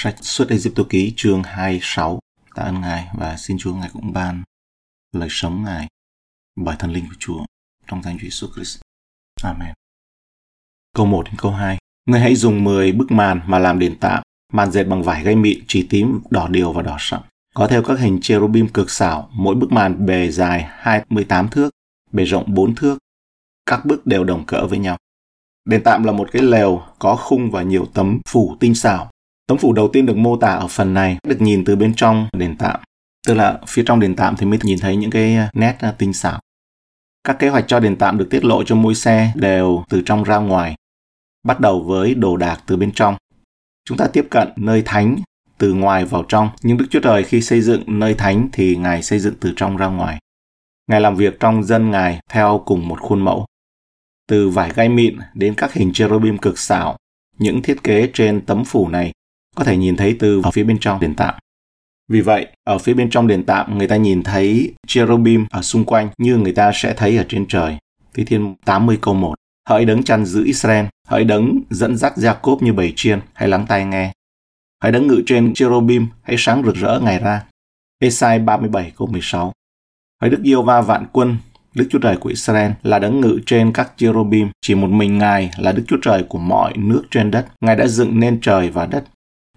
sách xuất Ai-Cập ký chương 26. Tạ ơn Ngài và xin Chúa Ngài cũng ban lời sống Ngài bởi thần linh của Chúa trong danh Chúa Jesus Christ. Amen. Câu 1 đến câu 2. Ngươi hãy dùng 10 bức màn mà làm đền tạm, màn dệt bằng vải gai mịn, chỉ tím, đỏ điều và đỏ sậm. Có theo các hình cherubim cực xảo, mỗi bức màn bề dài 28 thước, bề rộng 4 thước. Các bức đều đồng cỡ với nhau. Đền tạm là một cái lều có khung và nhiều tấm phủ tinh xảo. Tấm phủ đầu tiên được mô tả ở phần này được nhìn từ bên trong đền tạm. Tức là phía trong đền tạm thì mới nhìn thấy những cái à, nét à, tinh xảo. Các kế hoạch cho đền tạm được tiết lộ cho môi xe đều từ trong ra ngoài, bắt đầu với đồ đạc từ bên trong. Chúng ta tiếp cận nơi thánh từ ngoài vào trong, nhưng Đức Chúa Trời khi xây dựng nơi thánh thì Ngài xây dựng từ trong ra ngoài. Ngài làm việc trong dân Ngài theo cùng một khuôn mẫu từ vải gai mịn đến các hình cherubim cực xảo. Những thiết kế trên tấm phủ này có thể nhìn thấy từ ở phía bên trong đền tạm. Vì vậy, ở phía bên trong đền tạm người ta nhìn thấy cherubim ở xung quanh như người ta sẽ thấy ở trên trời. Thi Thiên 80 câu 1. Hỡi đấng chăn giữ Israel, hỡi đấng dẫn dắt Jacob như bầy chiên, hãy lắng tai nghe. Hãy đấng ngự trên cherubim, hãy sáng rực rỡ ngày ra. Esai 37 câu 16. Hỡi Đức Yêu Va vạn quân, Đức Chúa Trời của Israel là đấng ngự trên các cherubim, chỉ một mình Ngài là Đức Chúa Trời của mọi nước trên đất. Ngài đã dựng nên trời và đất.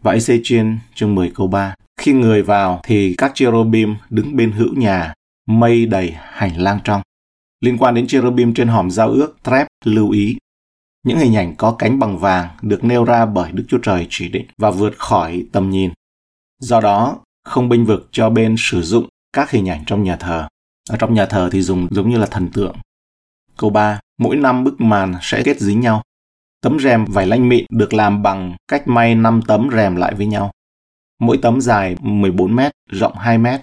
Và Ezechiel chương 10 câu 3. Khi người vào thì các cherubim đứng bên hữu nhà, mây đầy hành lang trong. Liên quan đến cherubim trên hòm giao ước, Trep lưu ý. Những hình ảnh có cánh bằng vàng được nêu ra bởi Đức Chúa Trời chỉ định và vượt khỏi tầm nhìn. Do đó, không binh vực cho bên sử dụng các hình ảnh trong nhà thờ. Ở trong nhà thờ thì dùng giống như là thần tượng. Câu 3. Mỗi năm bức màn sẽ kết dính nhau. Tấm rèm vải lanh mịn được làm bằng cách may 5 tấm rèm lại với nhau. Mỗi tấm dài 14 mét, rộng 2 mét.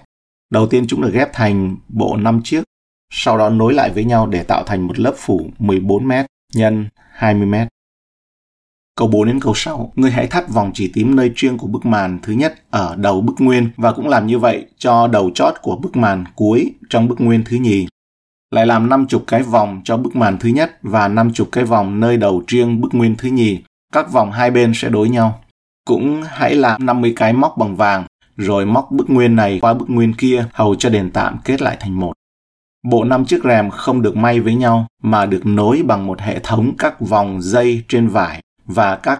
Đầu tiên chúng được ghép thành bộ 5 chiếc, sau đó nối lại với nhau để tạo thành một lớp phủ 14 mét nhân 20 mét. Câu 4 đến câu 6, ngươi hãy thắt vòng chỉ tím nơi chuyên của bức màn thứ nhất ở đầu bức nguyên và cũng làm như vậy cho đầu chót của bức màn cuối trong bức nguyên thứ nhì. Lại làm 50 cái vòng cho bức màn thứ nhất và 50 cái vòng nơi đầu riêng bức nguyên thứ nhì. Các vòng hai bên sẽ đối nhau. Cũng hãy làm 50 cái móc bằng vàng, rồi móc bức nguyên này qua bức nguyên kia hầu cho đền tạm kết lại thành một. Bộ năm chiếc rèm không được may với nhau mà được nối bằng một hệ thống các vòng dây trên vải và các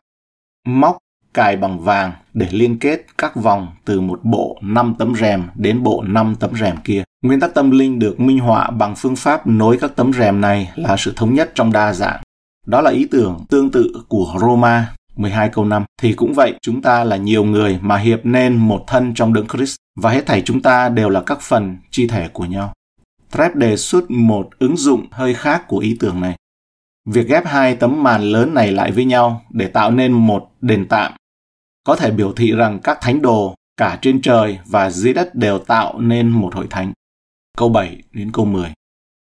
móc cài bằng vàng để liên kết các vòng từ một bộ 5 tấm rèm đến bộ 5 tấm rèm kia. Nguyên tắc tâm linh được minh họa bằng phương pháp nối các tấm rèm này là sự thống nhất trong đa dạng. Đó là ý tưởng tương tự của Roma 12 câu 5. Thì cũng vậy, chúng ta là nhiều người mà hiệp nên một thân trong đấng Christ và hết thảy chúng ta đều là các phần chi thể của nhau. Trep đề xuất một ứng dụng hơi khác của ý tưởng này. Việc ghép hai tấm màn lớn này lại với nhau để tạo nên một đền tạm có thể biểu thị rằng các thánh đồ cả trên trời và dưới đất đều tạo nên một hội thánh. Câu 7 đến câu 10.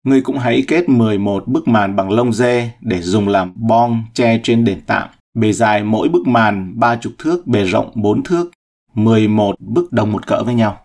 Ngươi cũng hãy kết 11 bức màn bằng lông dê để dùng làm bong che trên đền tạm. Bề dài mỗi bức màn 30 thước, bề rộng 4 thước, 11 bức đồng một cỡ với nhau.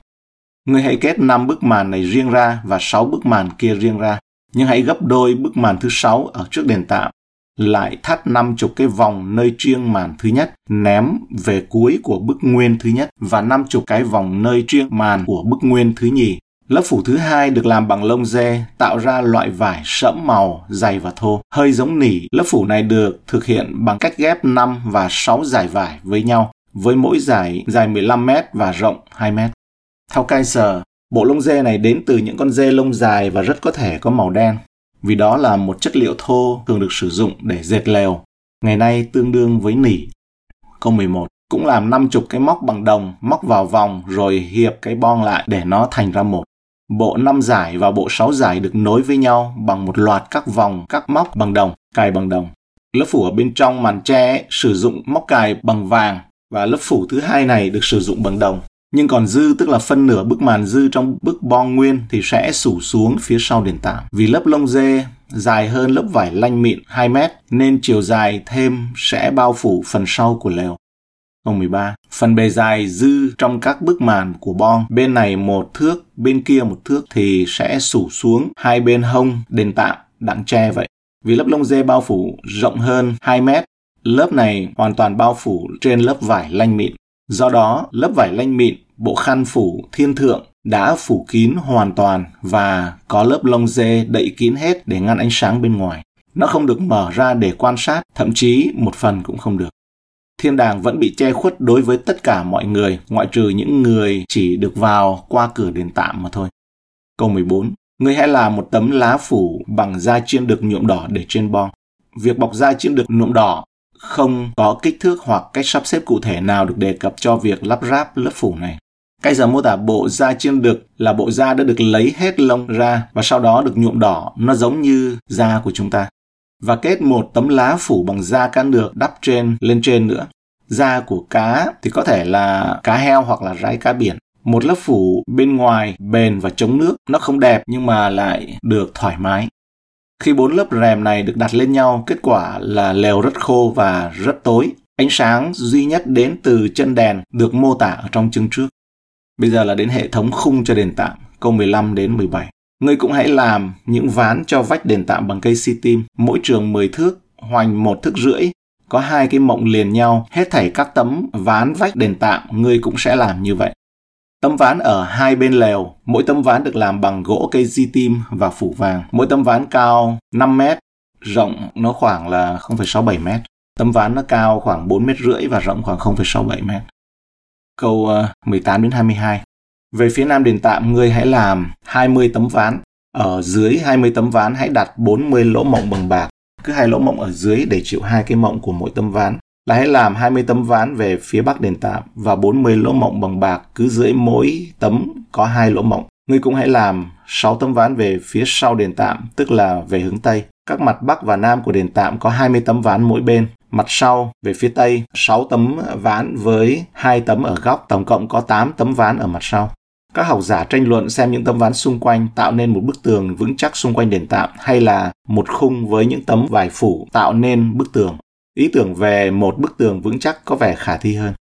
Ngươi hãy kết 5 bức màn này riêng ra và 6 bức màn kia riêng ra nhưng hãy gấp đôi bức màn thứ 6 ở trước đền tạm lại thắt năm chục cái vòng nơi triêng màn thứ nhất ném về cuối của bức nguyên thứ nhất và năm chục cái vòng nơi triêng màn của bức nguyên thứ nhì Lớp phủ thứ hai được làm bằng lông dê, tạo ra loại vải sẫm màu, dày và thô, hơi giống nỉ. Lớp phủ này được thực hiện bằng cách ghép 5 và 6 giải vải với nhau, với mỗi giải dài 15 mét và rộng 2 mét. Theo Kaiser, Bộ lông dê này đến từ những con dê lông dài và rất có thể có màu đen, vì đó là một chất liệu thô thường được sử dụng để dệt lều, ngày nay tương đương với nỉ. Câu 11 cũng làm năm chục cái móc bằng đồng, móc vào vòng rồi hiệp cái bon lại để nó thành ra một. Bộ 5 giải và bộ 6 giải được nối với nhau bằng một loạt các vòng các móc bằng đồng, cài bằng đồng. Lớp phủ ở bên trong màn tre sử dụng móc cài bằng vàng và lớp phủ thứ hai này được sử dụng bằng đồng nhưng còn dư tức là phân nửa bức màn dư trong bức bong nguyên thì sẽ sủ xuống phía sau đền tảng. Vì lớp lông dê dài hơn lớp vải lanh mịn 2 mét nên chiều dài thêm sẽ bao phủ phần sau của lều. Ông 13. Phần bề dài dư trong các bức màn của bon bên này một thước, bên kia một thước thì sẽ sủ xuống hai bên hông đền tạm đặng che vậy. Vì lớp lông dê bao phủ rộng hơn 2 mét, lớp này hoàn toàn bao phủ trên lớp vải lanh mịn Do đó, lớp vải lanh mịn, bộ khăn phủ thiên thượng đã phủ kín hoàn toàn và có lớp lông dê đậy kín hết để ngăn ánh sáng bên ngoài. Nó không được mở ra để quan sát, thậm chí một phần cũng không được. Thiên đàng vẫn bị che khuất đối với tất cả mọi người, ngoại trừ những người chỉ được vào qua cửa đền tạm mà thôi. Câu 14. Ngươi hãy làm một tấm lá phủ bằng da chiên được nhuộm đỏ để trên bong. Việc bọc da chiên được nhuộm đỏ không có kích thước hoặc cách sắp xếp cụ thể nào được đề cập cho việc lắp ráp lớp phủ này. Cái giờ mô tả bộ da chiên đực là bộ da đã được lấy hết lông ra và sau đó được nhuộm đỏ, nó giống như da của chúng ta. Và kết một tấm lá phủ bằng da cá được đắp trên lên trên nữa. Da của cá thì có thể là cá heo hoặc là rái cá biển. Một lớp phủ bên ngoài bền và chống nước, nó không đẹp nhưng mà lại được thoải mái. Khi bốn lớp rèm này được đặt lên nhau, kết quả là lều rất khô và rất tối. Ánh sáng duy nhất đến từ chân đèn được mô tả ở trong chương trước. Bây giờ là đến hệ thống khung cho đền tạm, câu 15 đến 17. Ngươi cũng hãy làm những ván cho vách đền tạm bằng cây si tim, mỗi trường 10 thước, hoành một thước rưỡi, có hai cái mộng liền nhau, hết thảy các tấm ván vách đền tạm, ngươi cũng sẽ làm như vậy. Tấm ván ở hai bên lều, mỗi tấm ván được làm bằng gỗ cây di tim và phủ vàng. Mỗi tấm ván cao 5 mét, rộng nó khoảng là 0,67 mét. Tấm ván nó cao khoảng 4 mét rưỡi và rộng khoảng 0,67 mét. Câu ờ, 18 đến 22. Về phía nam đền tạm, ngươi hãy làm 20 tấm ván. Ở dưới 20 tấm ván hãy đặt 40 lỗ mộng bằng bạc. Cứ hai lỗ mộng ở dưới để chịu hai cái mộng của mỗi tấm ván là hãy làm 20 tấm ván về phía bắc đền tạm và 40 lỗ mộng bằng bạc cứ dưới mỗi tấm có hai lỗ mộng. Ngươi cũng hãy làm 6 tấm ván về phía sau đền tạm, tức là về hướng Tây. Các mặt Bắc và Nam của đền tạm có 20 tấm ván mỗi bên. Mặt sau về phía Tây 6 tấm ván với 2 tấm ở góc, tổng cộng có 8 tấm ván ở mặt sau. Các học giả tranh luận xem những tấm ván xung quanh tạo nên một bức tường vững chắc xung quanh đền tạm hay là một khung với những tấm vải phủ tạo nên bức tường. Ý tưởng về một bức tường vững chắc có vẻ khả thi hơn.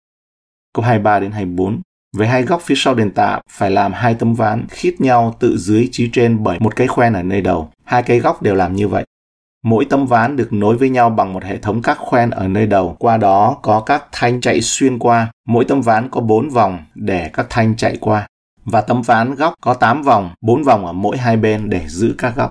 Câu 23 đến 24. Về hai góc phía sau đền tạm phải làm hai tấm ván khít nhau tự dưới chí trên bởi một cái khoen ở nơi đầu. Hai cái góc đều làm như vậy. Mỗi tấm ván được nối với nhau bằng một hệ thống các khoen ở nơi đầu, qua đó có các thanh chạy xuyên qua. Mỗi tấm ván có 4 vòng để các thanh chạy qua. Và tấm ván góc có 8 vòng, 4 vòng ở mỗi hai bên để giữ các góc.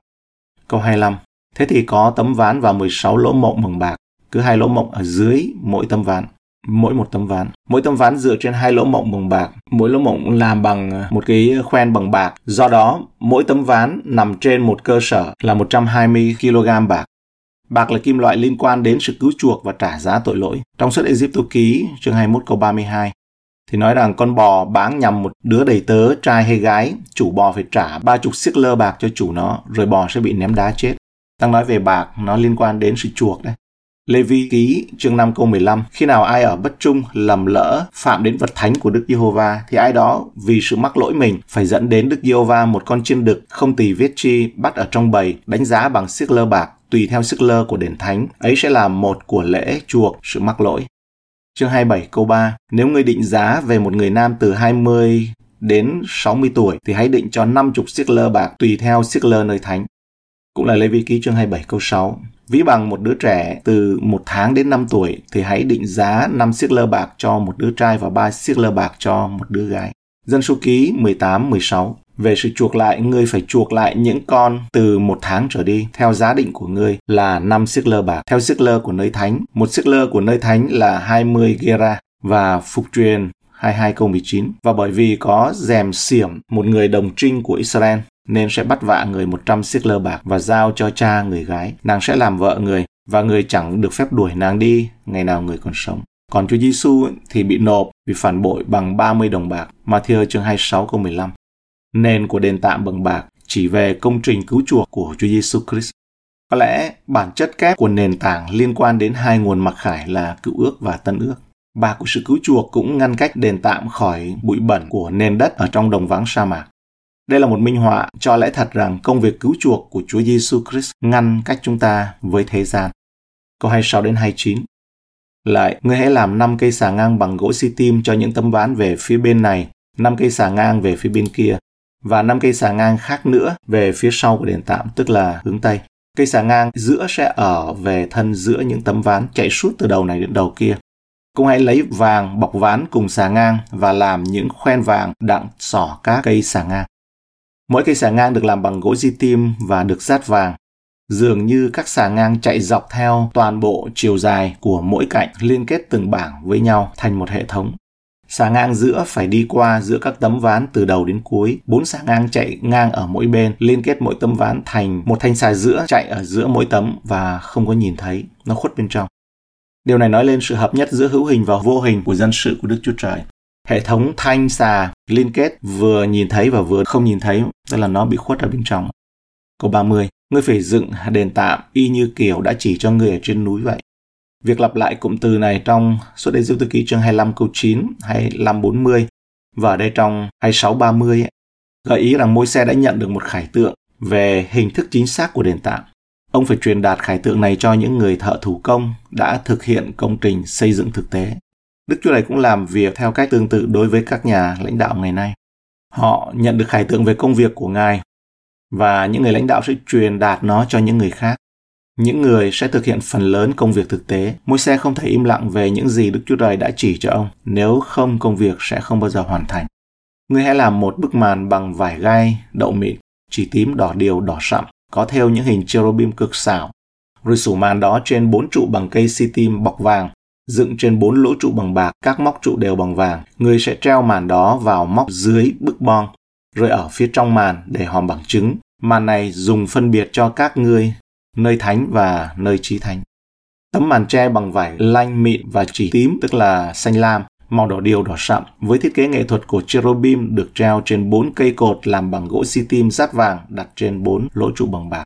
Câu 25. Thế thì có tấm ván và 16 lỗ mộng bằng bạc. Cứ hai lỗ mộng ở dưới mỗi tấm ván. Mỗi một tấm ván. Mỗi tấm ván dựa trên hai lỗ mộng bằng bạc. Mỗi lỗ mộng làm bằng ờ, một cái khoen bằng bạc. Do đó mỗi tấm ván nằm trên một cơ sở là 120 kg bạc. Bạc là kim loại liên quan đến sự cứu chuộc và trả giá tội lỗi. Trong suất Egypto ký, chương 21 câu 32, thì nói rằng con bò bán nhằm một đứa đầy tớ, trai hay gái, chủ bò phải trả ba chục siếc lơ bạc cho chủ nó, rồi bò sẽ bị ném đá chết. Đang nói về bạc, nó liên quan đến sự chuộc đấy. Lê Vi ký chương 5 câu 15 Khi nào ai ở bất trung, lầm lỡ, phạm đến vật thánh của Đức Giê-hô-va thì ai đó vì sự mắc lỗi mình phải dẫn đến Đức Giê-hô-va một con chiên đực không tỳ viết chi bắt ở trong bầy đánh giá bằng siếc lơ bạc tùy theo sức lơ của đền thánh ấy sẽ là một của lễ chuộc sự mắc lỗi. Chương 27 câu 3 Nếu ngươi định giá về một người nam từ 20 đến 60 tuổi, thì hãy định cho 50 siết lơ bạc tùy theo siết lơ nơi thánh. Cũng là Lê Vi ký chương 27 câu 6 Ví bằng một đứa trẻ từ 1 tháng đến 5 tuổi, thì hãy định giá 5 siết lơ bạc cho một đứa trai và 3 siết lơ bạc cho một đứa gái. Dân số ký 18-16 về sự chuộc lại, ngươi phải chuộc lại những con từ một tháng trở đi. Theo giá định của ngươi là 5 siếc lơ bạc. Theo siếc lơ của nơi thánh, một siếc lơ của nơi thánh là 20 gera và phục truyền 22 câu 19. Và bởi vì có dèm xiểm, một người đồng trinh của Israel, nên sẽ bắt vạ người 100 siết lơ bạc và giao cho cha người gái. Nàng sẽ làm vợ người và người chẳng được phép đuổi nàng đi ngày nào người còn sống. Còn Chúa Giêsu thì bị nộp vì phản bội bằng 30 đồng bạc. Matthew chương 26 câu 15. Nền của đền tạm bằng bạc chỉ về công trình cứu chuộc của Chúa Giêsu Christ. Có lẽ bản chất kép của nền tảng liên quan đến hai nguồn mặc khải là cựu ước và tân ước. Bạc của sự cứu chuộc cũng ngăn cách đền tạm khỏi bụi bẩn của nền đất ở trong đồng vắng sa mạc. Đây là một minh họa cho lẽ thật rằng công việc cứu chuộc của Chúa Giêsu Christ ngăn cách chúng ta với thế gian. Câu 26 đến 29 Lại, ngươi hãy làm 5 cây xà ngang bằng gỗ xi tim cho những tấm ván về phía bên này, 5 cây xà ngang về phía bên kia, và năm cây xà ngang khác nữa về phía sau của đền tạm, tức là hướng Tây. Cây xà ngang giữa sẽ ở về thân giữa những tấm ván chạy suốt từ đầu này đến đầu kia. cũng hãy lấy vàng bọc ván cùng xà ngang và làm những khoen vàng đặng xỏ các cây xà ngang. Mỗi cây xà ngang được làm bằng gỗ di tim và được dát vàng. Dường như các xà ngang chạy dọc theo toàn bộ chiều dài của mỗi cạnh liên kết từng bảng với nhau thành một hệ thống. Xà ngang giữa phải đi qua giữa các tấm ván từ đầu đến cuối. Bốn xà ngang chạy ngang ở mỗi bên, liên kết mỗi tấm ván thành một thanh xà giữa chạy ở giữa mỗi tấm và không có nhìn thấy, nó khuất bên trong. Điều này nói lên sự hợp nhất giữa hữu hình và vô hình của dân sự của Đức Chúa Trời. Hệ thống thanh xà liên kết vừa nhìn thấy và vừa không nhìn thấy, tức là nó bị khuất ở bên trong. Câu 30. Ngươi phải dựng đền tạm y như kiểu đã chỉ cho ngươi ở trên núi vậy. Việc lặp lại cụm từ này trong suốt Ê Tư Ký chương 25 câu 9, 25 40 và ở đây trong 26 30 ấy, gợi ý rằng môi xe đã nhận được một khải tượng về hình thức chính xác của đền tạm. Ông phải truyền đạt khải tượng này cho những người thợ thủ công đã thực hiện công trình xây dựng thực tế. Đức Chúa này cũng làm việc theo cách tương tự đối với các nhà lãnh đạo ngày nay. Họ nhận được khải tượng về công việc của Ngài và những người lãnh đạo sẽ truyền đạt nó cho những người khác. Những người sẽ thực hiện phần lớn công việc thực tế. Môi xe không thể im lặng về những gì Đức Chúa Trời đã chỉ cho ông, nếu không công việc sẽ không bao giờ hoàn thành. Ngươi hãy làm một bức màn bằng vải gai, đậu mịn, chỉ tím, đỏ điều, đỏ sậm, có theo những hình cherubim cực xảo. Rồi sủ màn đó trên bốn trụ bằng cây si tim bọc vàng, dựng trên bốn lỗ trụ bằng bạc, các móc trụ đều bằng vàng. Ngươi sẽ treo màn đó vào móc dưới bức bon, rồi ở phía trong màn để hòm bằng chứng. Màn này dùng phân biệt cho các ngươi nơi thánh và nơi trí thánh. Tấm màn tre bằng vải lanh mịn và chỉ tím tức là xanh lam, màu đỏ điều đỏ sậm với thiết kế nghệ thuật của cherubim được treo trên bốn cây cột làm bằng gỗ si tim rát vàng đặt trên bốn lỗ trụ bằng bạc.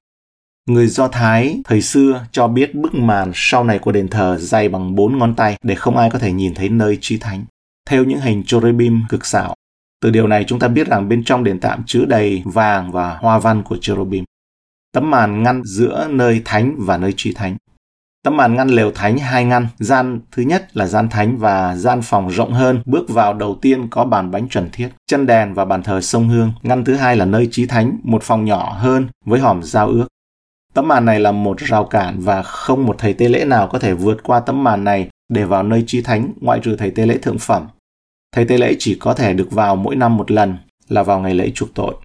Người Do Thái thời xưa cho biết bức màn sau này của đền thờ dày bằng bốn ngón tay để không ai có thể nhìn thấy nơi trí thánh. Theo những hình cherubim cực xảo, từ điều này chúng ta biết rằng bên trong đền tạm chứa đầy vàng và hoa văn của cherubim. Tấm màn ngăn giữa nơi thánh và nơi truy thánh. Tấm màn ngăn lều thánh hai ngăn, gian thứ nhất là gian thánh và gian phòng rộng hơn, bước vào đầu tiên có bàn bánh trần thiết, chân đèn và bàn thờ sông hương. Ngăn thứ hai là nơi trí thánh, một phòng nhỏ hơn với hòm giao ước. Tấm màn này là một rào cản và không một thầy tế lễ nào có thể vượt qua tấm màn này để vào nơi trí thánh ngoại trừ thầy tế lễ thượng phẩm. Thầy tế lễ chỉ có thể được vào mỗi năm một lần là vào ngày lễ chuộc tội.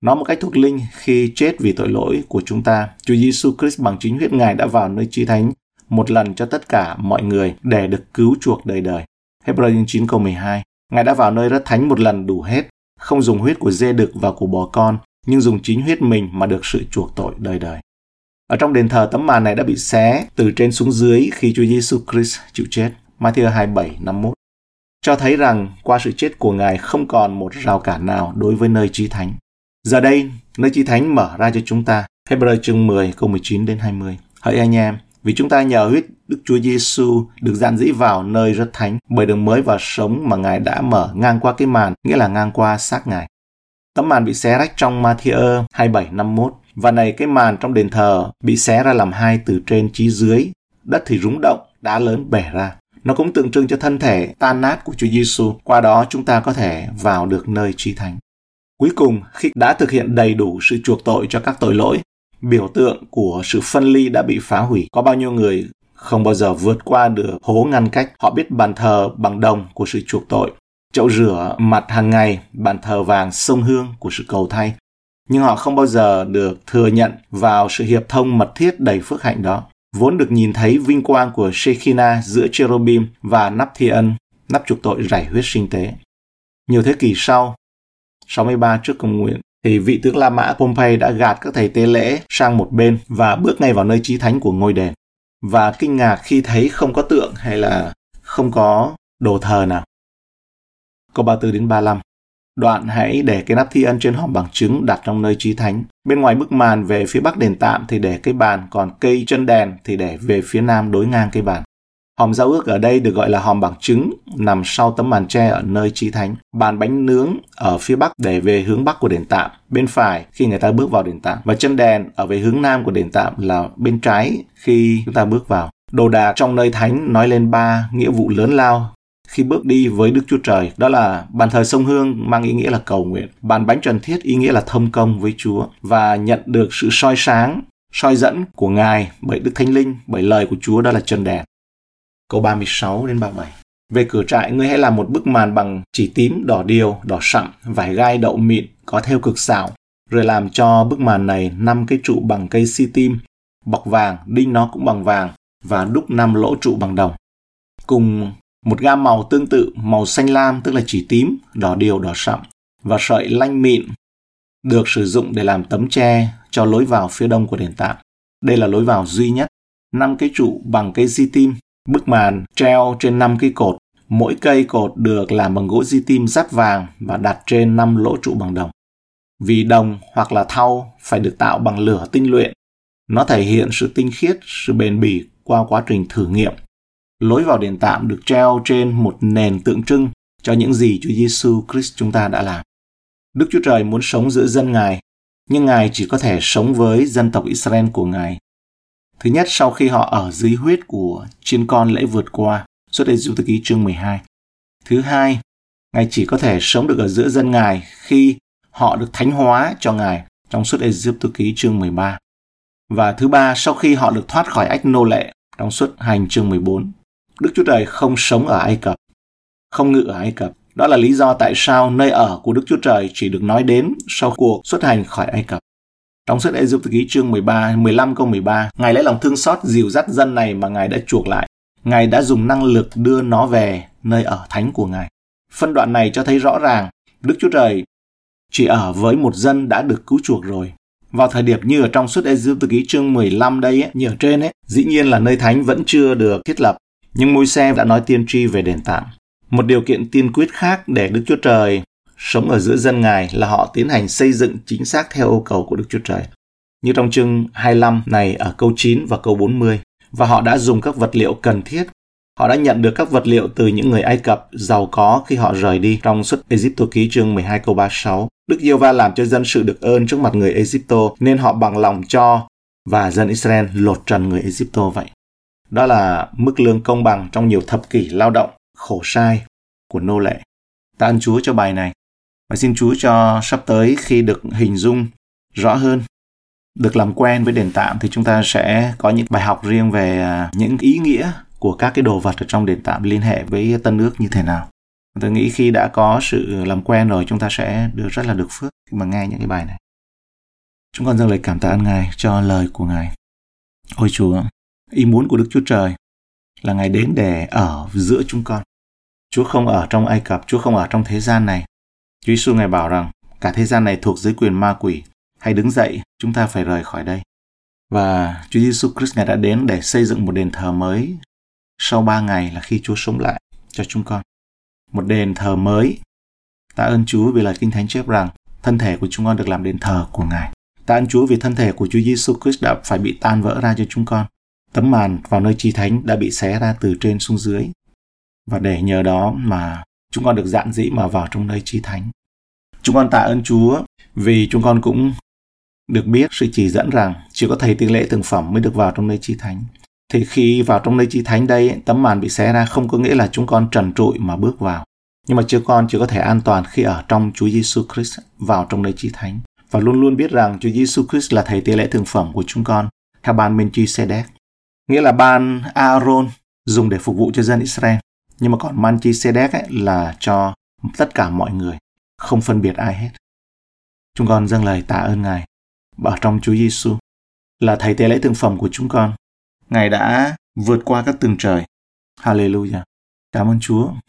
Nói một cách thuộc linh, khi chết vì tội lỗi của chúng ta, Chúa Giêsu Christ bằng chính huyết Ngài đã vào nơi chí thánh một lần cho tất cả mọi người để được cứu chuộc đời đời. Hebrew 9 câu 12 Ngài đã vào nơi rất thánh một lần đủ hết, không dùng huyết của dê đực và của bò con, nhưng dùng chính huyết mình mà được sự chuộc tội đời đời. Ở trong đền thờ tấm màn này đã bị xé từ trên xuống dưới khi Chúa Giêsu Christ chịu chết. Matthew 27, 51 cho thấy rằng qua sự chết của Ngài không còn một rào cản nào đối với nơi chí thánh. Giờ đây, nơi chí thánh mở ra cho chúng ta. Hebrew chương 10 câu 19 đến 20. Hỡi anh em, vì chúng ta nhờ huyết Đức Chúa Giêsu được dạn dĩ vào nơi rất thánh bởi đường mới và sống mà Ngài đã mở ngang qua cái màn, nghĩa là ngang qua xác Ngài. Tấm màn bị xé rách trong Matthew 27:51 và này cái màn trong đền thờ bị xé ra làm hai từ trên chí dưới, đất thì rúng động, đá lớn bể ra. Nó cũng tượng trưng cho thân thể tan nát của Chúa Giêsu. Qua đó chúng ta có thể vào được nơi chi thánh. Cuối cùng, khi đã thực hiện đầy đủ sự chuộc tội cho các tội lỗi, biểu tượng của sự phân ly đã bị phá hủy. Có bao nhiêu người không bao giờ vượt qua được hố ngăn cách. Họ biết bàn thờ bằng đồng của sự chuộc tội, chậu rửa mặt hàng ngày, bàn thờ vàng sông hương của sự cầu thay. Nhưng họ không bao giờ được thừa nhận vào sự hiệp thông mật thiết đầy phước hạnh đó vốn được nhìn thấy vinh quang của Shekinah giữa cherubim và nắp thi ân, nắp trục tội rải huyết sinh tế. Nhiều thế kỷ sau, 63 trước công nguyên thì vị tướng La Mã Pompey đã gạt các thầy tế lễ sang một bên và bước ngay vào nơi chí thánh của ngôi đền. Và kinh ngạc khi thấy không có tượng hay là không có đồ thờ nào. Câu 34 đến 35 Đoạn hãy để cái nắp thi ân trên hòm bằng chứng đặt trong nơi trí thánh. Bên ngoài bức màn về phía bắc đền tạm thì để cái bàn, còn cây chân đèn thì để về phía nam đối ngang cây bàn. Hòm giao ước ở đây được gọi là hòm bằng chứng, nằm sau tấm màn tre ở nơi chi thánh. Bàn bánh nướng ở phía bắc để về hướng bắc của đền tạm, bên phải khi người ta bước vào đền tạm. Và chân đèn ở về hướng nam của đền tạm là bên trái khi chúng ta bước vào. Đồ đạc trong nơi thánh nói lên ba nghĩa vụ lớn lao khi bước đi với Đức Chúa Trời. Đó là bàn thờ sông Hương mang ý nghĩa là cầu nguyện, bàn bánh trần thiết ý nghĩa là thông công với Chúa và nhận được sự soi sáng, soi dẫn của Ngài bởi Đức Thánh Linh, bởi lời của Chúa đó là chân đèn câu 36 đến 37. Về cửa trại, ngươi hãy làm một bức màn bằng chỉ tím, đỏ điều, đỏ sậm, vải gai đậu mịn, có theo cực xảo. Rồi làm cho bức màn này năm cái trụ bằng cây si tim, bọc vàng, đinh nó cũng bằng vàng và đúc năm lỗ trụ bằng đồng. Cùng một gam màu tương tự, màu xanh lam tức là chỉ tím, đỏ điều, đỏ sậm và sợi lanh mịn được sử dụng để làm tấm tre cho lối vào phía đông của đền tạm. Đây là lối vào duy nhất. Năm cái trụ bằng cây di tim, bức màn treo trên năm cây cột. Mỗi cây cột được làm bằng gỗ di tim rắt vàng và đặt trên năm lỗ trụ bằng đồng. Vì đồng hoặc là thau phải được tạo bằng lửa tinh luyện. Nó thể hiện sự tinh khiết, sự bền bỉ qua quá trình thử nghiệm. Lối vào đền tạm được treo trên một nền tượng trưng cho những gì Chúa Giêsu Christ chúng ta đã làm. Đức Chúa Trời muốn sống giữa dân Ngài, nhưng Ngài chỉ có thể sống với dân tộc Israel của Ngài. Thứ nhất, sau khi họ ở dưới huyết của chiên con lễ vượt qua, xuất Ê Dụ Ký chương 12. Thứ hai, Ngài chỉ có thể sống được ở giữa dân Ngài khi họ được thánh hóa cho Ngài trong suốt Ê Dụ Ký chương 13. Và thứ ba, sau khi họ được thoát khỏi ách nô lệ trong suốt hành chương 14, Đức Chúa Trời không sống ở Ai Cập, không ngự ở Ai Cập. Đó là lý do tại sao nơi ở của Đức Chúa Trời chỉ được nói đến sau cuộc xuất hành khỏi Ai Cập. Trong sách Ê Dụ ký chương 13, 15 câu 13, Ngài lấy lòng thương xót dìu dắt dân này mà Ngài đã chuộc lại. Ngài đã dùng năng lực đưa nó về nơi ở thánh của Ngài. Phân đoạn này cho thấy rõ ràng Đức Chúa Trời chỉ ở với một dân đã được cứu chuộc rồi. Vào thời điểm như ở trong suốt Ê Dụ ký chương 15 đây, ấy, như ở trên ấy, dĩ nhiên là nơi thánh vẫn chưa được thiết lập, nhưng môi xe đã nói tiên tri về đền tạm. Một điều kiện tiên quyết khác để Đức Chúa Trời sống ở giữa dân Ngài là họ tiến hành xây dựng chính xác theo yêu cầu của Đức Chúa Trời. Như trong chương 25 này ở câu 9 và câu 40. Và họ đã dùng các vật liệu cần thiết. Họ đã nhận được các vật liệu từ những người Ai Cập giàu có khi họ rời đi trong suất Egypto ký chương 12 câu 36. Đức Giêsu va làm cho dân sự được ơn trước mặt người Egypto nên họ bằng lòng cho và dân Israel lột trần người Egypto vậy. Đó là mức lương công bằng trong nhiều thập kỷ lao động, khổ sai của nô lệ. Ta ơn Chúa cho bài này. Và xin Chúa cho sắp tới khi được hình dung rõ hơn, được làm quen với đền tạm thì chúng ta sẽ có những bài học riêng về à, những ý nghĩa của các cái đồ vật ở trong đền tạm liên hệ với tân ước như thế nào. Tôi nghĩ khi đã có sự làm quen rồi chúng ta sẽ được rất là được phước khi mà nghe những cái bài này. Chúng con dâng lời cảm tạ ơn Ngài cho lời của Ngài. Ôi Chúa, ý muốn của Đức Chúa Trời là Ngài đến để ở giữa chúng con. Chúa không ở trong Ai Cập, Chúa không ở trong thế gian này, Chúa Giêsu ngài bảo rằng cả thế gian này thuộc dưới quyền ma quỷ, hãy đứng dậy, chúng ta phải rời khỏi đây. Và Chúa Giêsu Christ ngài đã đến để xây dựng một đền thờ mới sau ba ngày là khi Chúa sống lại cho chúng con. Một đền thờ mới. Tạ ơn Chúa vì lời Kinh Thánh chép rằng thân thể của chúng con được làm đền thờ của Ngài. Tạ ơn Chúa vì thân thể của Chúa Giêsu Christ đã phải bị tan vỡ ra cho chúng con. Tấm màn vào nơi chi thánh đã bị xé ra từ trên xuống dưới. Và để nhờ đó mà chúng con được dạn dĩ mà vào trong nơi chi thánh. Chúng con tạ ơn Chúa vì chúng con cũng được biết sự chỉ dẫn rằng chỉ có thầy tiên lễ thường phẩm mới được vào trong nơi chi thánh. Thì khi vào trong nơi chi thánh đây, tấm màn bị xé ra không có nghĩa là chúng con trần trụi mà bước vào. Nhưng mà chưa con chỉ có thể an toàn khi ở trong Chúa Giêsu Christ vào trong nơi chi thánh và luôn luôn biết rằng Chúa Giêsu Christ là thầy tế lễ thường phẩm của chúng con theo ban Melchizedek. Nghĩa là ban Aaron dùng để phục vụ cho dân Israel nhưng mà còn Melchizedek ấy là cho tất cả mọi người, không phân biệt ai hết. Chúng con dâng lời tạ ơn Ngài ở trong Chúa Giêsu là thầy tế lễ thượng phẩm của chúng con. Ngài đã vượt qua các tường trời. Hallelujah. Cảm ơn Chúa